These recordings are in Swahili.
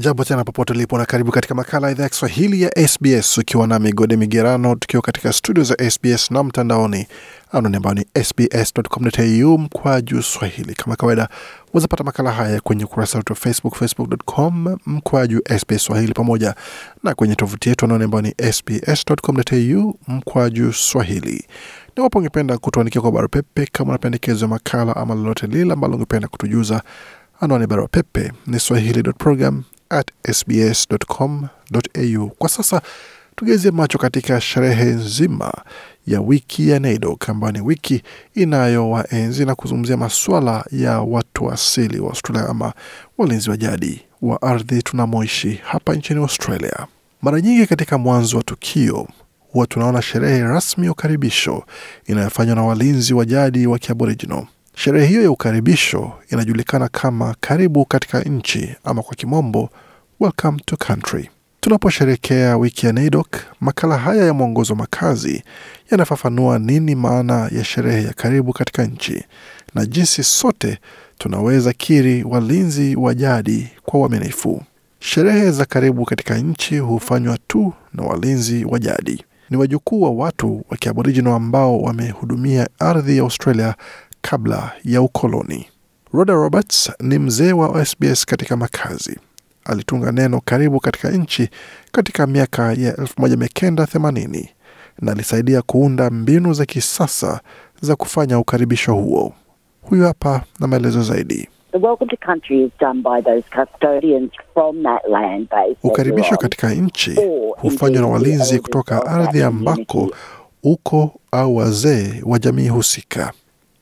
Jambo tena popote ulipo na karibu katika makala idhaa ya Kiswahili ya SBS ukiwa na migode migerano, tukiwa katika studio za SBS na mtandaoni anwani ambayo ni sbs.com.au mkwaju swahili. Kama kawaida, wazapata makala haya kwenye ukurasa wetu wa Facebook, facebook.com mkwaju SBS swahili, pamoja na kwenye tovuti yetu anwani ambayo ni sbs.com.au mkwaju swahili. Iwapo ungependa kutuandikia kwa barua pepe kama unapendekezo ya makala ama lolote lile ambalo ungependa kutujuza, anwani barua pepe ni swahili.program at sbs.com.au. Kwa sasa tugezie macho katika sherehe nzima ya wiki ya NAIDOC ambayo ni wiki inayowaenzi na kuzungumzia masuala ya watu asili wa Australia ama walinzi wa jadi wa ardhi tunamoishi hapa nchini Australia. Mara nyingi katika mwanzo wa tukio huwa tunaona sherehe rasmi ya ukaribisho inayofanywa na walinzi wa jadi wa Kiaboriginal. Sherehe hiyo ya ukaribisho inajulikana kama karibu katika nchi ama kwa kimombo welcome to country. Tunaposherekea wiki ya NAIDOC, makala haya ya mwongozo makazi yanafafanua nini maana ya sherehe ya karibu katika nchi na jinsi sote tunaweza kiri walinzi wa jadi kwa uaminifu. Sherehe za karibu katika nchi hufanywa tu na walinzi wa jadi. Ni wajukuu wa watu wa Kiaboriginal ambao wamehudumia ardhi ya Australia kabla ya ukoloni. Rhoda Roberts ni mzee wa SBS katika makazi. Alitunga neno karibu katika nchi katika miaka ya 1980 na alisaidia kuunda mbinu za kisasa za kufanya ukaribisho huo. Huyu hapa na maelezo zaidi. The welcome to country is done by those custodians from that land base. that Ukaribisho katika nchi hufanywa na walinzi kutoka ardhi ambako uko au wazee wa jamii husika.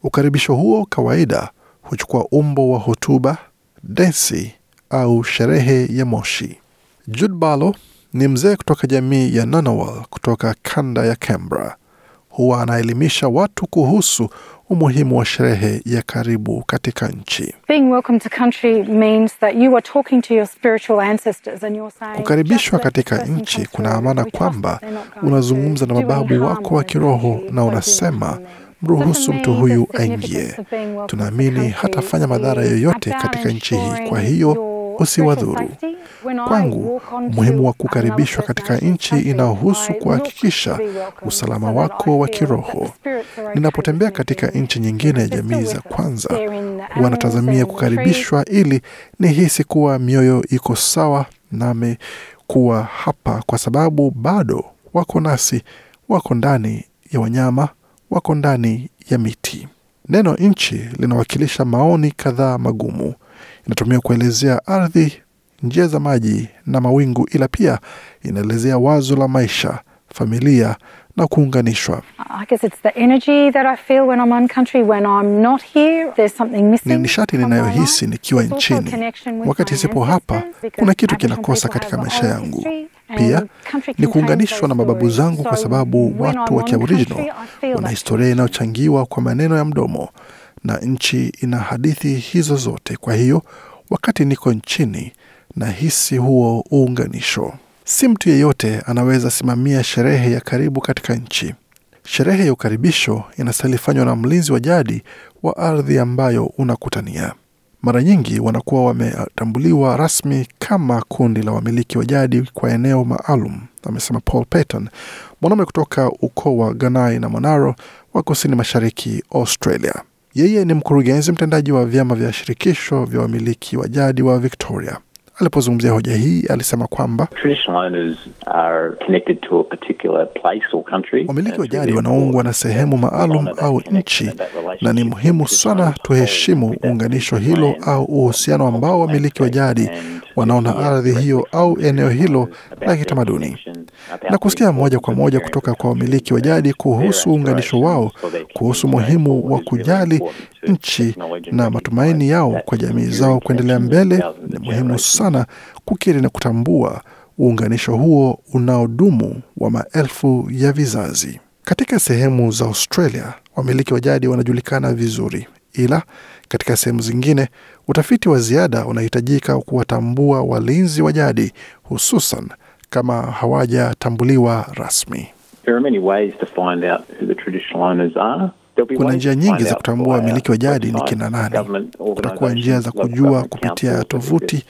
Ukaribisho huo kawaida huchukua umbo wa hotuba, densi au sherehe ya moshi. Jude Barlow ni mzee kutoka jamii ya Nanawal kutoka kanda ya Canberra. Huwa anaelimisha watu kuhusu umuhimu wa sherehe ya karibu katika nchi. Being welcome to country means that you are talking to your spiritual ancestors and you're saying Kukaribishwa "Just let this katika nchi kuna maana kwamba unazungumza na mababu wako wa kiroho na unasema. Mruhusu mtu huyu aingie. Tunaamini hatafanya madhara yoyote katika nchi hii, kwa hiyo usiwadhuru. Kwangu, umuhimu wa kukaribishwa katika nchi inahusu kuhakikisha usalama wako wa kiroho. Ninapotembea katika nchi nyingine ya jamii za kwanza, They're in the huwa animals, natazamia they're in the trees. kukaribishwa ili nihisi kuwa mioyo iko sawa nami kuwa hapa, kwa sababu bado wako nasi, wako ndani ya wanyama, wako ndani ya miti. Neno nchi linawakilisha maoni kadhaa magumu. Inatumiwa kuelezea ardhi, njia za maji na mawingu, ila pia inaelezea wazo la maisha, familia na kuunganishwa. I guess it's the energy that I feel when I'm on country. When I'm not here, there's something missing. Ni nishati ninayohisi nikiwa nchini. Wakati sipo hapa, kuna kitu kinakosa katika maisha yangu. Pia ni kuunganishwa na mababu zangu, kwa sababu watu wa Kiaboriginal wana historia inayochangiwa kwa maneno ya mdomo, na nchi ina hadithi hizo zote. Kwa hiyo wakati niko nchini, nahisi huo uunganisho. Si mtu yeyote anaweza simamia sherehe ya karibu katika nchi. Sherehe ya ukaribisho inastahili fanywa na mlinzi wa jadi wa ardhi ambayo unakutania. Mara nyingi wanakuwa wametambuliwa rasmi kama kundi la wamiliki wa jadi kwa eneo maalum, amesema Paul Patton, mwanaume kutoka ukoo wa Ganai na Monaro wa kusini mashariki Australia. Yeye ni mkurugenzi mtendaji wa vyama vya shirikisho vya wamiliki wa jadi wa Victoria. Alipozungumzia hoja hii, alisema kwamba Traditional owners are connected to a particular place or country. wamiliki wa jadi wanaungwa na sehemu maalum au nchi, na ni muhimu sana tuheshimu unganisho hilo au uhusiano ambao wamiliki wa jadi wanaona ardhi hiyo au eneo hilo la kitamaduni na kusikia moja kwa moja kutoka kwa wamiliki wa jadi kuhusu uunganisho wao, kuhusu muhimu umuhimu wa kujali nchi na matumaini yao kwa jamii zao kuendelea mbele. Ni muhimu generations. Sana kukiri na kutambua uunganisho huo unaodumu wa maelfu ya vizazi. Katika sehemu za Australia, wamiliki wa jadi wanajulikana vizuri, ila katika sehemu zingine utafiti wa ziada unahitajika kuwatambua walinzi wa jadi, hususan kama hawajatambuliwa rasmi. There are many ways to find out who the traditional owners are. Kuna njia nyingi za kutambua wamiliki wa jadi ni kina nani. Kutakuwa njia za kujua kupitia tovuti,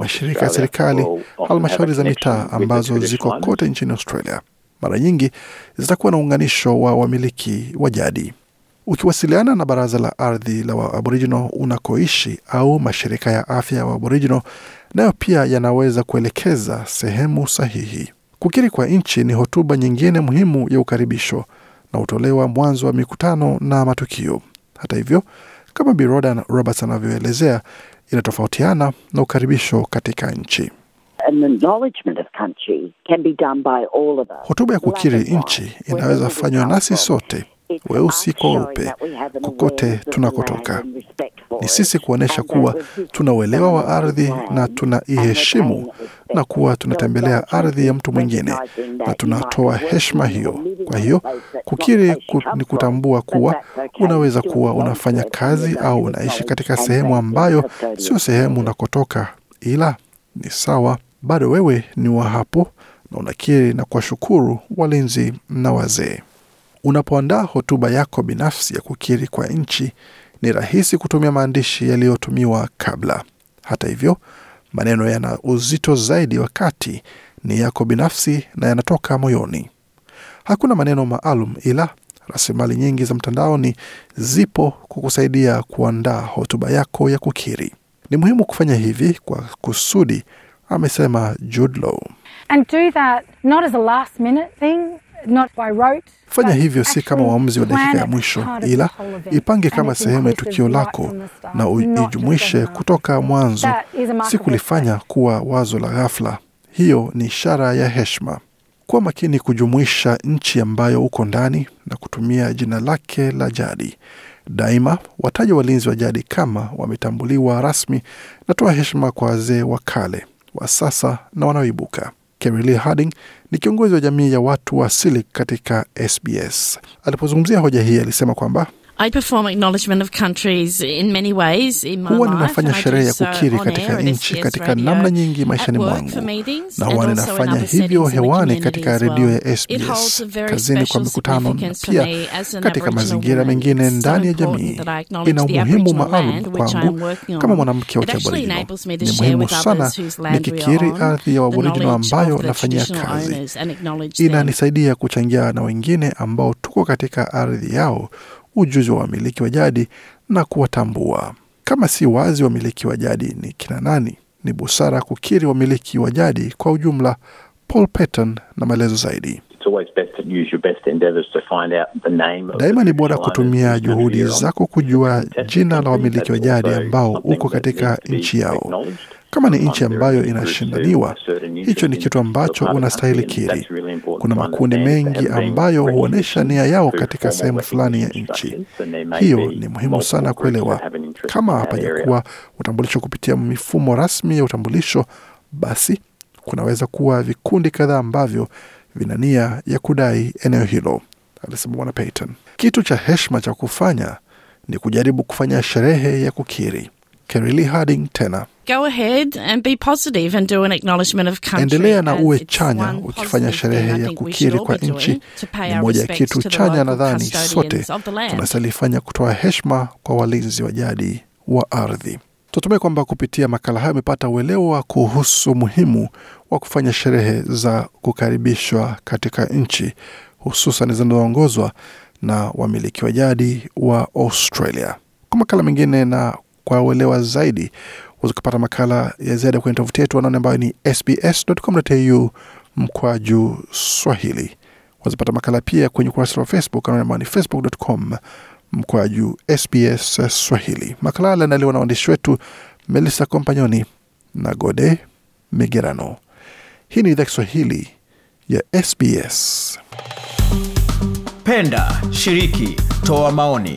mashirika ya serikali, halmashauri za mitaa ambazo ziko kote nchini Australia. Mara nyingi zitakuwa na uunganisho wa wamiliki wa jadi. Ukiwasiliana na baraza la ardhi la Waaboriginal unakoishi au mashirika ya afya ya wa Aboriginal, nayo pia yanaweza kuelekeza sehemu sahihi. Kukiri kwa nchi ni hotuba nyingine muhimu ya ukaribisho na hutolewa mwanzo wa mikutano na matukio. Hata hivyo, kama Bi Roberts anavyoelezea, inatofautiana na ukaribisho katika nchi. Hotuba ya kukiri nchi inaweza fanywa nasi sote, weusi kwa weupe, kokote tunakotoka. Ni sisi kuonyesha kuwa tuna uelewa wa ardhi na tunaiheshimu na kuwa tunatembelea ardhi ya mtu mwingine na tunatoa heshima hiyo. Kwa hiyo kukiri ni kutambua kuwa unaweza kuwa unafanya kazi au unaishi katika sehemu ambayo sio sehemu unakotoka, ila ni sawa, bado wewe ni wa hapo na unakiri na kuwashukuru walinzi na wazee. Unapoandaa hotuba yako binafsi ya kukiri kwa nchi, ni rahisi kutumia maandishi yaliyotumiwa kabla. Hata hivyo, maneno yana uzito zaidi wakati ni yako binafsi na yanatoka moyoni. Hakuna maneno maalum, ila rasilimali nyingi za mtandaoni zipo kukusaidia kuandaa hotuba yako ya kukiri. Ni muhimu kufanya hivi kwa kusudi, amesema Jude Law. And do that not as a last minute thing, rote. Fanya hivyo si kama uamuzi wa dakika ya mwisho, ila ipange kama sehemu ya tukio lako na ijumuishe uijumuishe kutoka mwanzo, si kulifanya kuwa wazo la ghafla. Hiyo ni ishara ya heshima. Kuwa makini kujumuisha nchi ambayo uko ndani na kutumia jina lake la jadi. Daima wataja walinzi wa jadi kama wametambuliwa rasmi na toa heshima kwa wazee wa kale, wa sasa na wanaoibuka. Kerili Harding ni kiongozi wa jamii ya watu wa asili katika SBS. Alipozungumzia hoja hii, alisema kwamba I perform acknowledgement of countries in many ways in my huwa ninafanya sherehe ya kukiri katika nchi katika namna nyingi maishani mwangu, na huwa ninafanya hivyo hewani katika redio ya It SBS, kazini kwa mikutano na pia katika mazingira mengine ndani ya jamii. Ina umuhimu maalum kwangu kama mwanamke wa to Ni muhimu sana nikikiri ardhi ya waborijino ambayo nafanyia kazi. Inanisaidia kuchangia na wengine ambao tuko katika ardhi yao ujuzi wa wamiliki wa jadi na kuwatambua. Kama si wazi wamiliki wa jadi ni kina nani, ni busara kukiri wamiliki wa jadi kwa ujumla. Paul Patton na maelezo zaidi. It's always best to use your best endeavours to find out the name of Daima ni bora kutumia juhudi zako kujua jina la wamiliki wa jadi ambao uko katika nchi yao. Kama ni nchi ambayo inashindaniwa, hicho ni kitu ambacho unastahili kiri. Kuna makundi mengi ambayo huonyesha nia yao katika sehemu fulani ya nchi. Hiyo ni muhimu sana kuelewa. Kama hapajakuwa utambulisho kupitia mifumo rasmi ya utambulisho, basi kunaweza kuwa vikundi kadhaa ambavyo vina nia ya kudai eneo hilo, alisema Bwana Payton. Kitu cha heshima cha kufanya ni kujaribu kufanya sherehe ya kukiri. Kerry Lee Harding tena Go ahead and be positive and do an acknowledgement of country. endelea na uwe chanya ukifanya sherehe ya kukiri kwa nchi. Ni moja ya kitu chanya, nadhani sote tunasalifanya kutoa heshima kwa walinzi wa jadi wa ardhi. Tunatumai kwamba kupitia makala hayo amepata uelewa kuhusu umuhimu wa kufanya sherehe za kukaribishwa katika nchi, hususan zinazoongozwa na wamiliki wa jadi wa Australia. Kwa makala mengine na kwa uelewa zaidi, waweza kupata makala ya ziada kwenye tovuti yetu anaone ambayo ni sbs.com.au mkwaju Swahili. Wazapata makala pia kwenye ukurasa wa Facebook anaone ambayo ni facebook.com mkwaju SBS Swahili. Makala haya na waandishi wetu Melissa Kompanyoni na Gode Migerano. Hii ni idhaa Kiswahili ya SBS. Penda, shiriki, toa maoni.